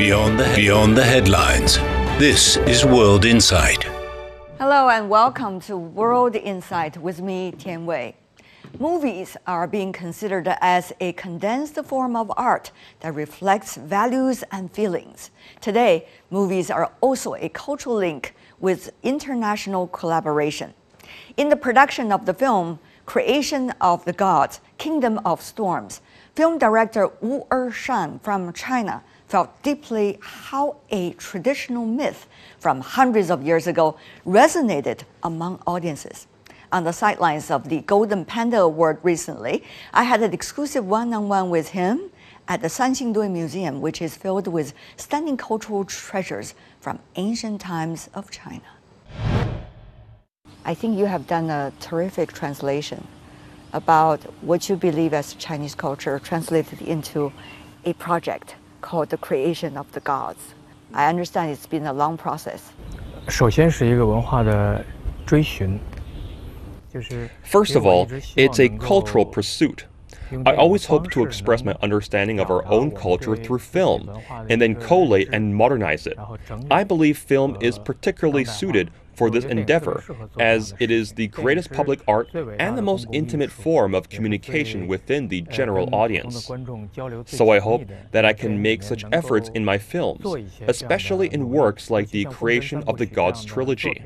Beyond the, beyond the headlines. This is World Insight. Hello and welcome to World Insight with me, Tian Wei. Movies are being considered as a condensed form of art that reflects values and feelings. Today, movies are also a cultural link with international collaboration. In the production of the film, Creation of the Gods, Kingdom of Storms, film director Wu Ershan from China felt deeply how a traditional myth from hundreds of years ago resonated among audiences. On the sidelines of the Golden Panda Award recently, I had an exclusive one on one with him at the Sanxingdui Museum, which is filled with stunning cultural treasures from ancient times of China. I think you have done a terrific translation about what you believe as Chinese culture translated into a project called the creation of the gods. I understand it's been a long process. 首先是一个文化的追寻，就是 First of all, it's a cultural pursuit. I always hope to express my understanding of our own culture through film, and then collate and modernize it. I believe film is particularly suited for this endeavor, as it is the greatest public art and the most intimate form of communication within the general audience. So I hope that I can make such efforts in my films, especially in works like the creation of the Gods trilogy.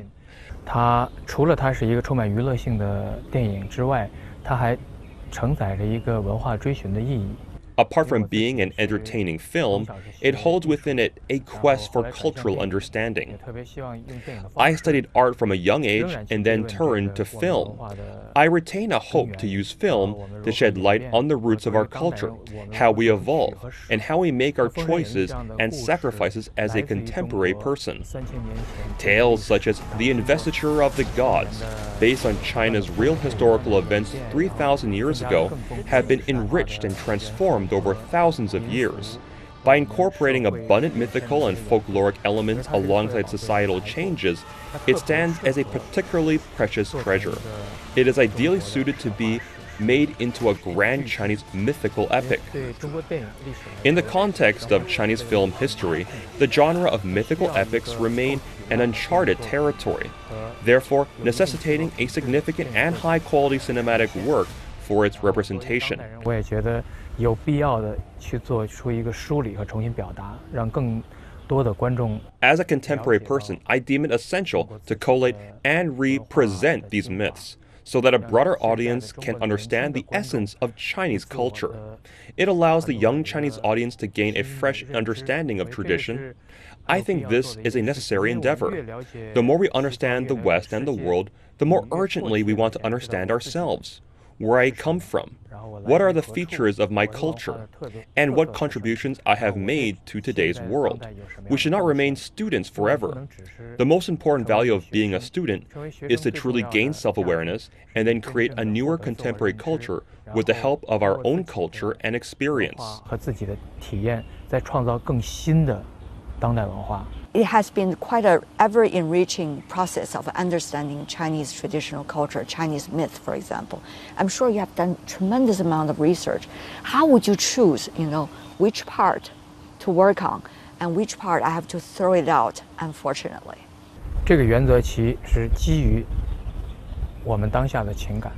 它除了它是一个充满娱乐性的电影之外，它还 承载着一个文化追寻的意义。Apart from being an entertaining film, it holds within it a quest for cultural understanding. I studied art from a young age and then turned to film. I retain a hope to use film to shed light on the roots of our culture, how we evolve, and how we make our choices and sacrifices as a contemporary person. Tales such as The Investiture of the Gods, based on China's real historical events 3,000 years ago, have been enriched and transformed over thousands of years. By incorporating abundant mythical and folkloric elements alongside societal changes, it stands as a particularly precious treasure. It is ideally suited to be made into a grand Chinese mythical epic. In the context of Chinese film history, the genre of mythical epics remain an uncharted territory, therefore necessitating a significant and high quality cinematic work for its representation 我也觉得有必要的去做出一个梳理和重新表达，让更多的观众 As a contemporary person, I deem it essential to collate and represent these myths so that a broader audience can understand the essence of Chinese culture. It allows the young Chinese audience to gain a fresh understanding of tradition. I think this is a necessary endeavor. The more we understand the West and the world, the more urgently we want to understand ourselves where I come from, what are the features of my culture, and what contributions I have made to today's world. We should not remain students forever. The most important value of being a student is to truly gain self awareness and then create a newer contemporary culture with the help of our own culture and experience. 和自己的体验，在创造更新的当代文化。 It has been quite a ever enriching process of understanding Chinese traditional culture, Chinese myth, for example. I'm sure you have done tremendous amount of research. How would you choose, you know, which part to work on and which part I have to throw it out, unfortunately? 这个原则其实基于我们当下的情感。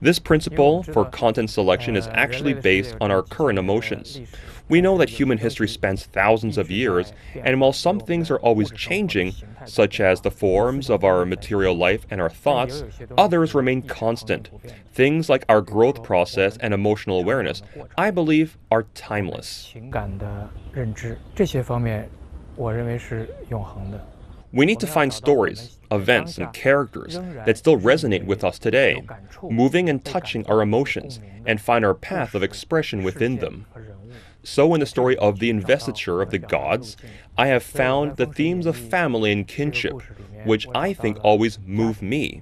This principle for content selection is actually based on our current emotions. We know that human history spans thousands of years, and while some things are always changing, such as the forms of our material life and our thoughts, others remain constant. Things like our growth process and emotional awareness, I believe, are timeless. 情感的认知这些方面，我认为是永恒的。 We need to find stories, events, and characters that still resonate with us today, moving and touching our emotions, and find our path of expression within them. So, in the story of the investiture of the gods, I have found the themes of family and kinship, which I think always move me.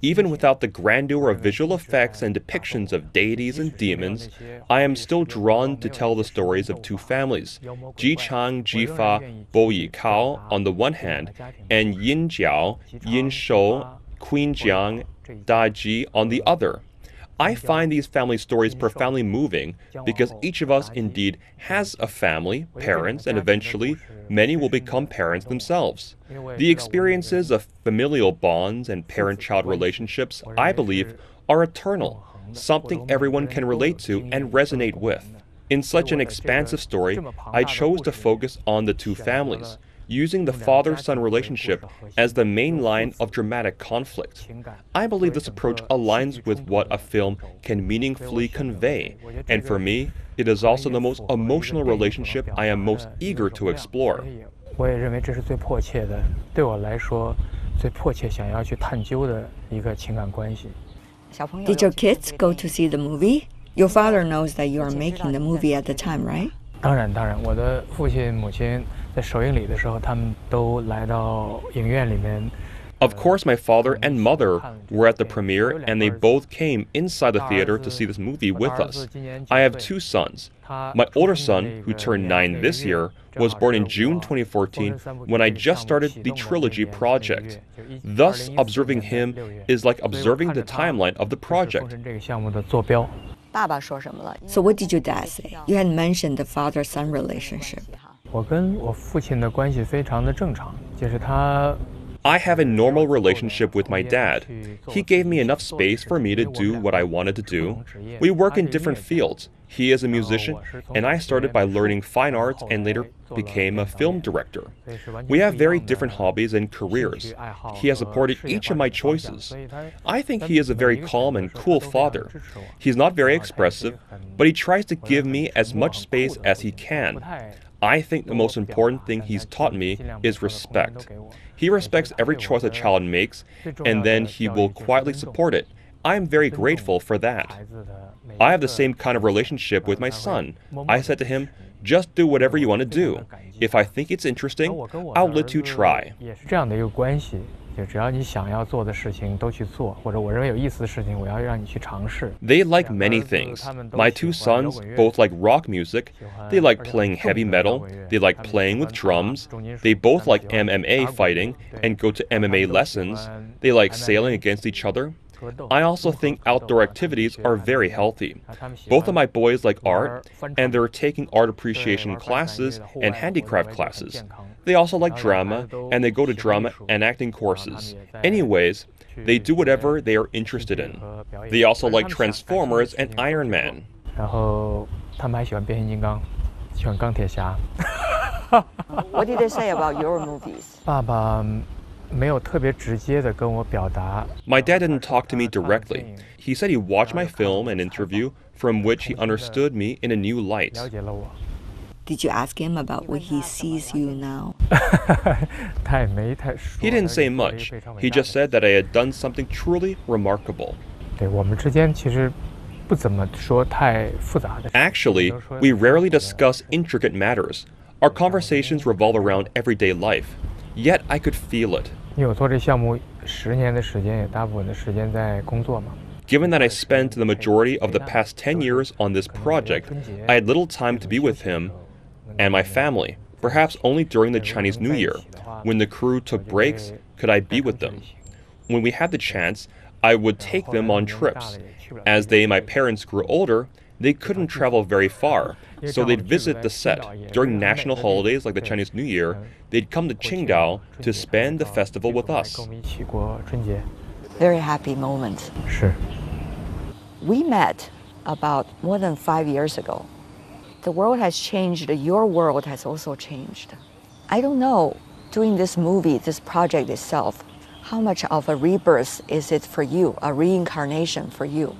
Even without the grandeur of visual effects and depictions of deities and demons, I am still drawn to tell the stories of two families, Ji Chang, Ji Fa, Bo Yi Kao on the one hand, and Yin Jiao, Yin Shou, Queen Jiang, Da Ji on the other. I find these family stories profoundly moving because each of us indeed has a family, parents, and eventually many will become parents themselves. The experiences of familial bonds and parent child relationships, I believe, are eternal, something everyone can relate to and resonate with. In such an expansive story, I chose to focus on the two families using the father son relationship as the main line of dramatic conflict. I believe this approach aligns with what a film can meaningfully convey, and for me, it is also the most emotional relationship I am most eager to explore. 我也认为这是最迫切的，对我来说，最迫切想要去探究的一个情感关系。Did your kids go to see the movie? Your father knows that you are making the movie at the time, right? 当然，当然，我的父亲、母亲 在首映礼的时候，他们都来到影院里面。Of course, my father and mother were at the premiere, and they both came inside the theater to see this movie with us. I have two sons. My older son, who turned nine this year, was born in June 2014 when I just started the trilogy project. Thus, observing him is like observing the timeline of the project. So, what did your dad say? You had mentioned the father son relationship. 我跟我父亲的关系非常的正常，就是他。I have a normal relationship with my dad. He gave me enough space for me to do what I wanted to do. We work in different fields. He is a musician, and I started by learning fine arts and later became a film director. We have very different hobbies and careers. He has supported each of my choices. I think he is a very calm and cool father. He's not very expressive, but he tries to give me as much space as he can. I think the most important thing he's taught me is respect. He respects every choice a child makes, and then he will quietly support it. I am very grateful for that. I have the same kind of relationship with my son. I said to him, just do whatever you want to do. If I think it's interesting, I'll let you try. 就只要你想要做的事情都去做，或者我认为有意思的事情，我要让你去尝试。They like many things. My two sons both like rock music. They like playing heavy metal. They like playing with drums. They both like MMA fighting and go to MMA lessons. They like sailing against each other. I also think outdoor activities are very healthy. Both of my boys like art, and they're taking art appreciation classes and handicraft classes. They also like drama, and they go to drama and acting courses. Anyways, they do whatever they are interested in. They also like Transformers and Iron Man. What did they say about your movies? 爸爸没有特别直接的跟我表达。 My dad didn't talk to me directly. He said he watched my film and interview, from which he understood me in a new light. Did you ask him about what he sees you now? he didn't say much. He just said that I had done something truly remarkable. Actually, we rarely discuss intricate matters. Our conversations revolve around everyday life. Yet I could feel it. Given that I spent the majority of the past 10 years on this project, I had little time to be with him and my family. Perhaps only during the Chinese New Year, when the crew took breaks, could I be with them. When we had the chance, I would take them on trips. As they, my parents, grew older, they couldn't travel very far, so they'd visit the set. During national holidays like the Chinese New Year, they'd come to Qingdao to spend the festival with us. Very happy moment. Sure. We met about more than five years ago. The world has changed, your world has also changed. I don't know, doing this movie, this project itself, how much of a rebirth is it for you, a reincarnation for you?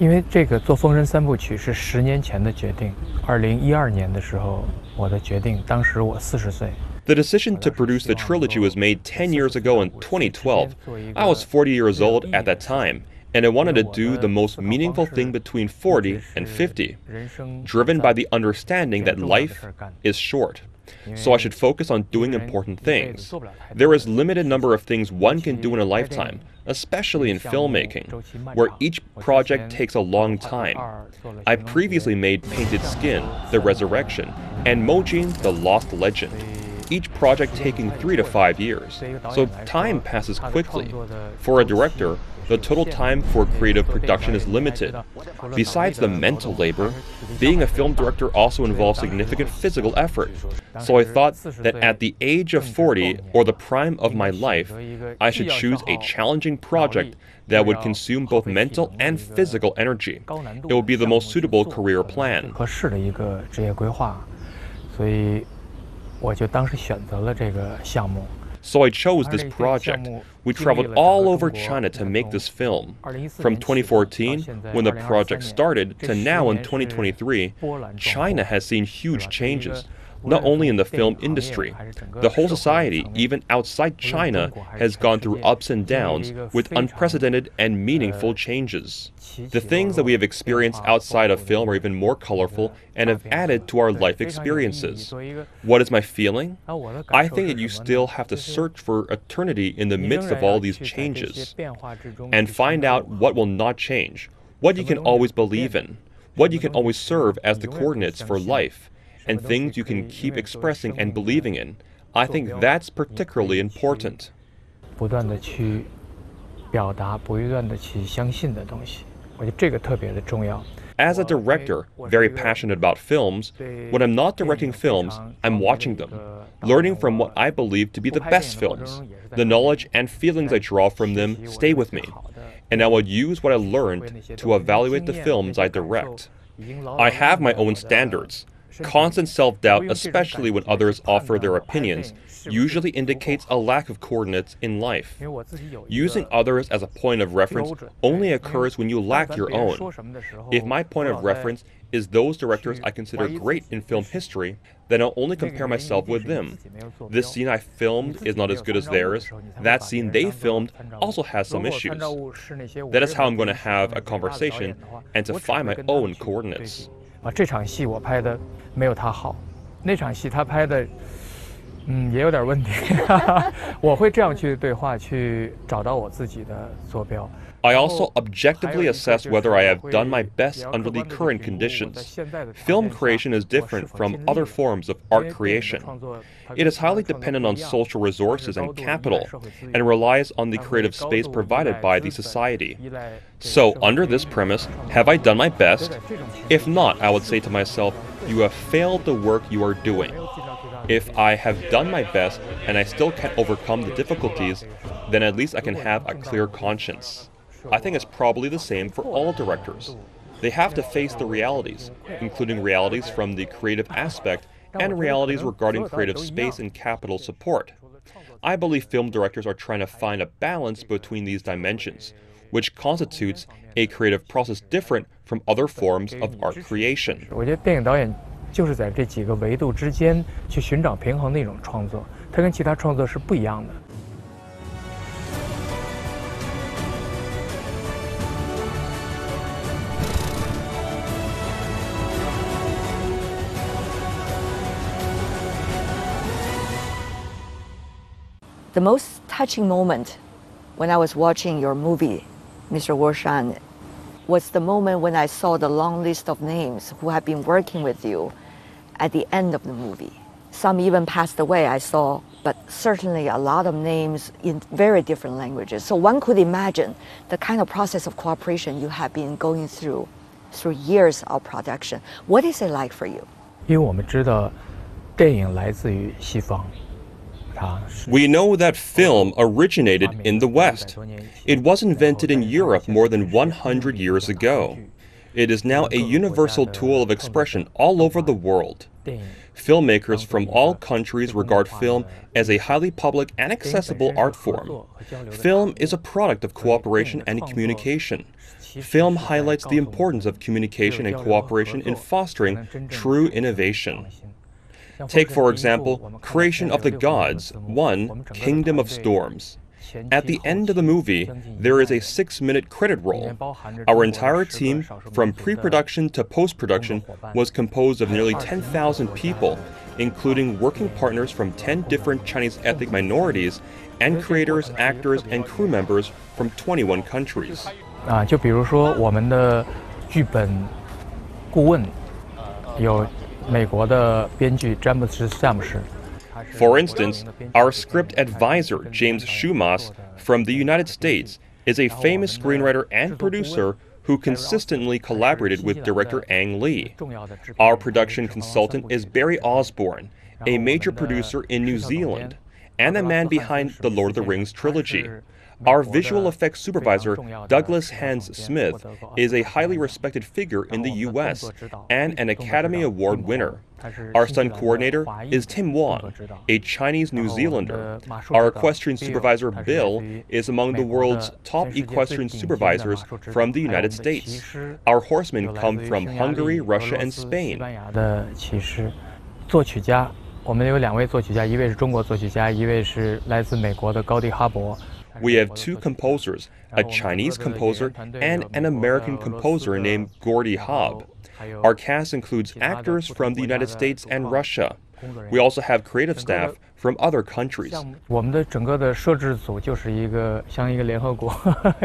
因为这个做《封神三部曲》是十年前的决定，二零一二年的时候我的决定，当时我四十岁。The decision to produce the trilogy was made 10 years ago in 2012. I was 40 years old at that time, and I wanted to do the most meaningful thing between 40 and 50, driven by the understanding that life is short so I should focus on doing important things. There is limited number of things one can do in a lifetime, especially in filmmaking, where each project takes a long time. I previously made Painted Skin, The Resurrection, and Mojin, The Lost Legend. each project taking three to five years, so time passes quickly. For a director, the total time for creative production is limited. Besides the mental labor, being a film director also involves significant physical effort. So I thought that at the age of 40 or the prime of my life, I should choose a challenging project that would consume both mental and physical energy. It would be the most suitable career plan. 所以我就当时选择了这个项目。 so I chose this project. We traveled all over China to make this film. From 2014, when the project started, to now in 2023, China has seen huge changes not only in the film industry. The whole society, even outside China, has gone through ups and downs with unprecedented and meaningful changes. The things that we have experienced outside of film are even more colorful and have added to our life experiences. What is my feeling? I think that you still have to search for eternity in the midst of all these changes and find out what will not change, what you can always believe in, what you can always serve as the coordinates for life and things you can keep expressing and believing in. I think that's particularly important. As a director, very passionate about films, when I'm not directing films, I'm watching them, learning from what I believe to be the best films. The knowledge and feelings I draw from them stay with me, and I will use what I learned to evaluate the films I direct. I have my own standards. Constant self doubt, especially when others offer their opinions, usually indicates a lack of coordinates in life. Using others as a point of reference only occurs when you lack your own. If my point of reference is those directors I consider great in film history, then I'll only compare myself with them. This scene I filmed is not as good as theirs. That scene they filmed also has some issues. That is how I'm going to have a conversation and to find my own coordinates. 啊，这场戏我拍的没有他好，那场戏他拍的，嗯，也有点问题。我会这样去对话，去找到我自己的坐标。I also objectively assess whether I have done my best under the current conditions. Film creation is different from other forms of art creation. It is highly dependent on social resources and capital, and relies on the creative space provided by the society. So, under this premise, have I done my best? If not, I would say to myself, you have failed the work you are doing. If I have done my best and I still can't overcome the difficulties, then at least I can have a clear conscience. I think it's probably the same for all directors. They have to face the realities, including realities from the creative aspect and realities regarding creative space and capital support. I believe film directors are trying to find a balance between these dimensions, which constitutes a creative process different from other forms of art creation. 我觉得电影导演就是在这几个维度之间去寻找平衡的一种创作，它跟其他创作是不一样的。 the most touching moment when I was watching your movie, Mr. Wuershan, was the moment when I saw the long list of names who have been working with you at the end of the movie. Some even passed away, I saw, but certainly a lot of names in very different languages. So one could imagine the kind of process of cooperation you have been going through through years of production. What is it like for you? 因为我们知道，电影来自于西方，we know that film originated in the West. It was invented in Europe more than 100 years ago. It is now a universal tool of expression all over the world. Filmmakers from all countries regard film as a highly public and accessible art form. Film is a product of cooperation and communication. Film highlights the importance of communication and cooperation in fostering true innovation. Take, for example, Creation of the Gods 1 Kingdom of Storms. At the end of the movie, there is a six minute credit roll. Our entire team, from pre production to post production, was composed of nearly 10,000 people, including working partners from 10 different Chinese ethnic minorities and creators, actors, and crew members from 21 countries. 啊，就比如说我们的剧本顾问有 for instance, our script advisor, James Schamus, from the United States, is a famous screenwriter and producer who consistently collaborated with director Ang Lee. Our production consultant is Barrie Osborne, a major producer in New Zealand, and the man behind the Lord of the Rings trilogy. Our visual effects supervisor, Douglas Hans Smith, is a highly respected figure in the US and an Academy Award winner. Our stunt coordinator is Tim Wong, a Chinese New Zealander. Our equestrian supervisor, Bill, is among the world's top equestrian supervisors from the United States. Our horsemen come from Hungary, Russia, and Spain. 作曲家，我们有两位作曲家，一位是中国作曲家，一位是来自美国的高地哈伯。 We have two composers, a Chinese composer and an American composer named Gordy Haab. Our cast includes actors from the United States and Russia. We also have creative staff from other countries.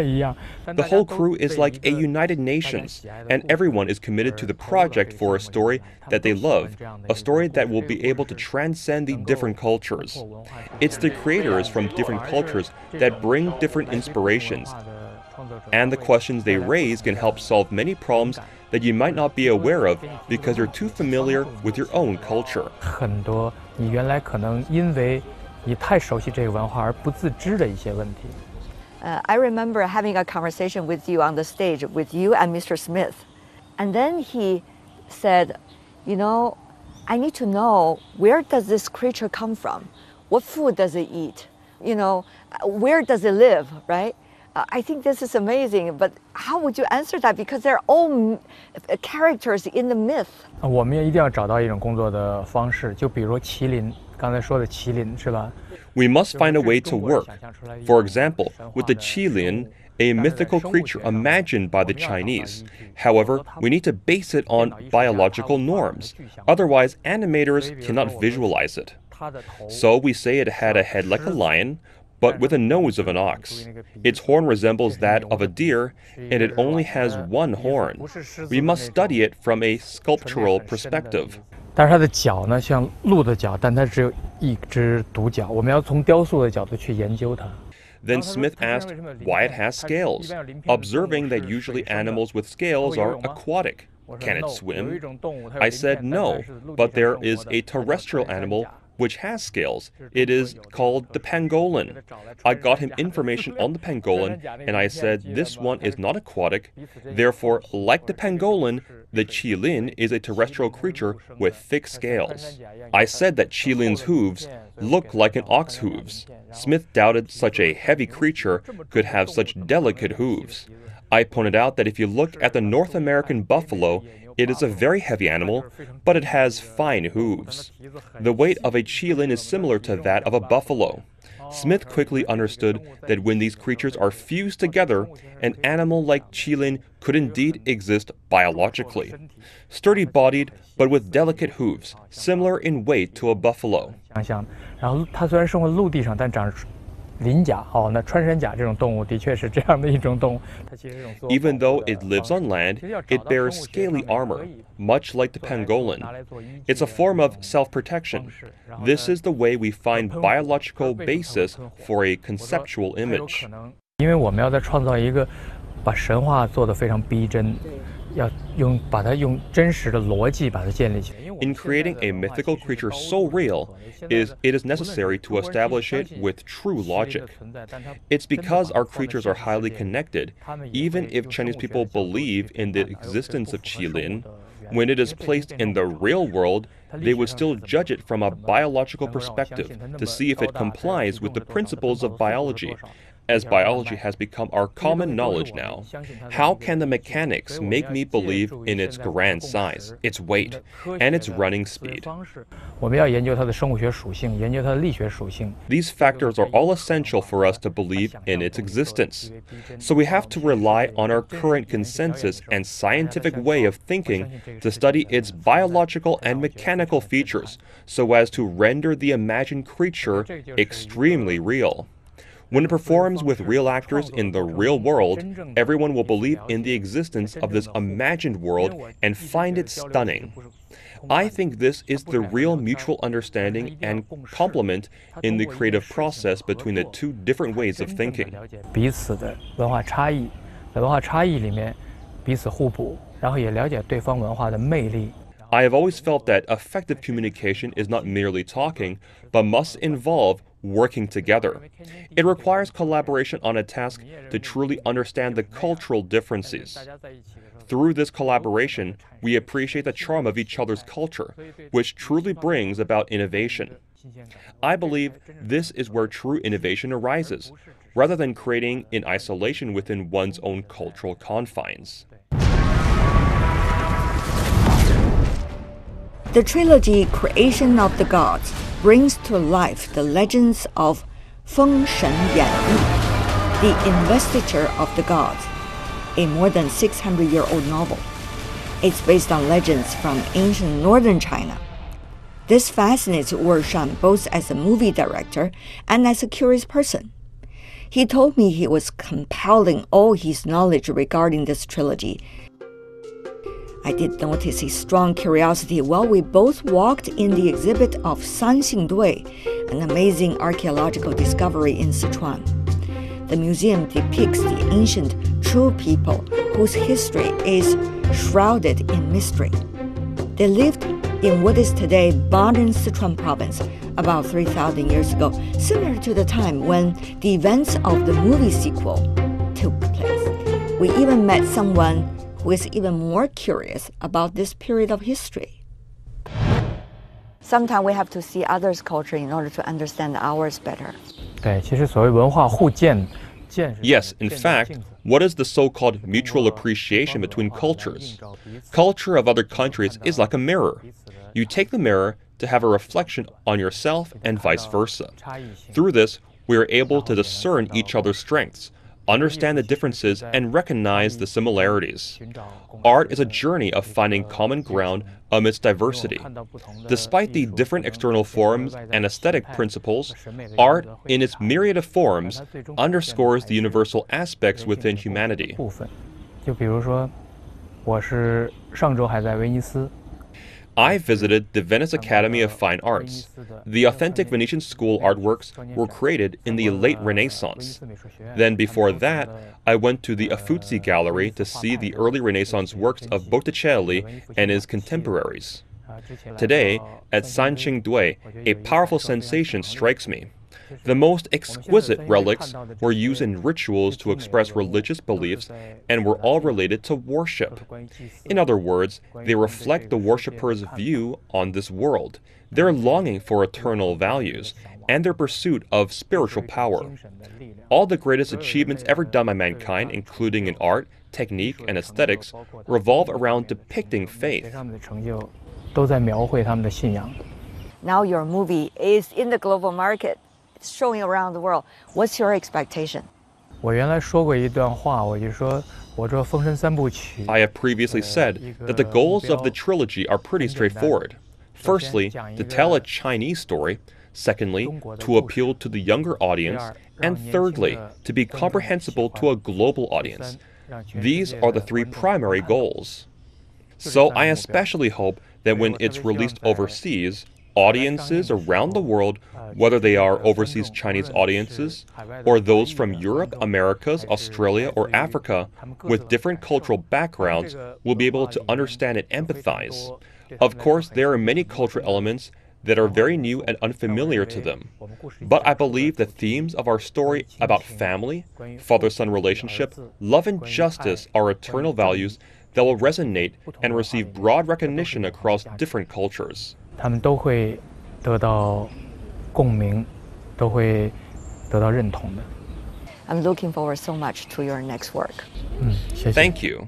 The whole crew is like a United Nations, and everyone is committed to the project for a story that they love, a story that will be able to transcend the different cultures. It's the creators from different cultures that bring different inspirations, and the questions they raise can help solve many problems that you might not be aware of because you're too familiar with your own culture. 很多你原来可能因为你太熟悉这个文化而不自知的一些问题。Uh, I remember having a conversation with you on the stage with you and Mr. Smith, and then he said, "You know, I need to know where does this creature come from? What food does it eat? You know, where does it live? Right?" I think this is amazing, but how would you answer that? Because they're all characters in the myth. 我们也一定要找到一种工作的方式，就比如麒麟，刚才说的麒麟是吧？We must find a way to work. For example, with the qilin, a mythical creature imagined by the Chinese. However, we need to base it on biological norms. Otherwise, animators cannot visualize it. So we say it had a head like a lion, but with a nose of an ox. Its horn resembles that of a deer, and it only has one horn. We must study it from a sculptural perspective. 但是它的脚呢，像鹿的脚，但它只有一只独角。我们要从雕塑的角度去研究它。Then Smith asked why it has scales, observing that usually animals with scales are aquatic. Can it swim? I said no, but there is a terrestrial animal which has scales. It is called the pangolin. I got him information on the pangolin, and I said this one is not aquatic. Therefore, like the pangolin, the qilin is a terrestrial creature with thick scales. I said that qilin's hooves look like an ox hooves. Smith doubted such a heavy creature could have such delicate hooves. I pointed out that if you look at the North American buffalo, it is a very heavy animal, but it has fine hooves. The weight of a qilin is similar to that of a buffalo. Smith quickly understood that when these creatures are fused together, an animal like qilin could indeed exist biologically. Sturdy bodied, but with delicate hooves, similar in weight to a buffalo. 鳞甲哦，那穿山甲这种动物的确是这样的一种动物。它其实这种 Even though it lives on land, it bears scaly armor, much like the pangolin. It's a form of self-protection. This is the way we find biological basis for a conceptual image. 因为我们要在创造一个把神话做得非常逼真。 In creating a mythical creature so real, is it is necessary to establish it with true logic. It's because our creatures are highly connected, even if Chinese people believe in the existence of Qilin, when it is placed in the real world, they would still judge it from a biological perspective to see if it complies with the principles of biology as biology has become our common knowledge now, how can the mechanics make me believe in its grand size, its weight, and its running speed? These factors are all essential for us to believe in its existence. So we have to rely on our current consensus and scientific way of thinking to study its biological and mechanical features so as to render the imagined creature extremely real. When it performs with real actors in the real world, everyone will believe in the existence of this imagined world and find it stunning. I think this is the real mutual understanding and complement in the creative process between the two different ways of thinking. 彼此的文化差异，在文化差异里面彼此互补，然后也了解对方文化的魅力。I have always felt that effective communication is not merely talking, but must involve working together. It requires collaboration on a task to truly understand the cultural differences. Through this collaboration, we appreciate the charm of each other's culture, which truly brings about innovation. I believe this is where true innovation arises, rather than creating in isolation within one's own cultural confines. The trilogy Creation of the Gods brings to life the legends of Feng Shen Yan Yi, the investiture of the gods, a more than 600 year old novel. It's based on legends from ancient northern China. This fascinates Wu Shan both as a movie director and as a curious person. He told me he was compiling all his knowledge regarding this trilogy I did notice a strong curiosity while we both walked in the exhibit of Sanxing Dui, an amazing archaeological discovery in Sichuan. The museum depicts the ancient Shu people whose history is shrouded in mystery. They lived in what is today modern Sichuan province about 3,000 years ago, similar to the time when the events of the movie sequel took place. We even met someone who is even more curious about this period of history. Sometimes we have to see others' culture in order to understand ours better. Yes, in fact, what is the so called mutual appreciation between cultures? Culture of other countries is like a mirror. You take the mirror to have a reflection on yourself and vice versa. Through this, we are able to discern each other's strengths, understand the differences, and recognize the similarities. Art is a journey of finding common ground amidst diversity. Despite the different external forms and aesthetic principles, art, in its myriad of forms, underscores the universal aspects within humanity. 就比如说，我是上周还在威尼斯 I visited the Venice Academy of Fine Arts. The authentic Venetian school artworks were created in the late Renaissance. Then, before that, I went to the Uffizi Gallery to see the early Renaissance works of Botticelli and his contemporaries. Today, at Sanxing Dui, a powerful sensation strikes me. The most exquisite relics were used in rituals to express religious beliefs and were all related to worship. In other words, they reflect the worshipper's view on this world, their longing for eternal values, and their pursuit of spiritual power. All the greatest achievements ever done by mankind, including in art, technique, and aesthetics, revolve around depicting faith. Now your movie is in the global market showing around the world. What's your expectation? I have previously said that the goals of the trilogy are pretty straightforward. Firstly, to tell a Chinese story. Secondly, to appeal to the younger audience. And thirdly, to be comprehensible to a global audience. These are the three primary goals. So I especially hope that when it's released overseas, audiences around the world, whether they are overseas Chinese audiences or those from Europe, Americas, Australia, or Africa with different cultural backgrounds, will be able to understand and empathize. Of course, there are many cultural elements that are very new and unfamiliar to them. But I believe the themes of our story about family, father son relationship, love, and justice are eternal values that will resonate and receive broad recognition across different cultures. 他们都会得到共鸣，都会得到认同的。I'm looking forward so much to your next work. 嗯，谢谢。Thank you.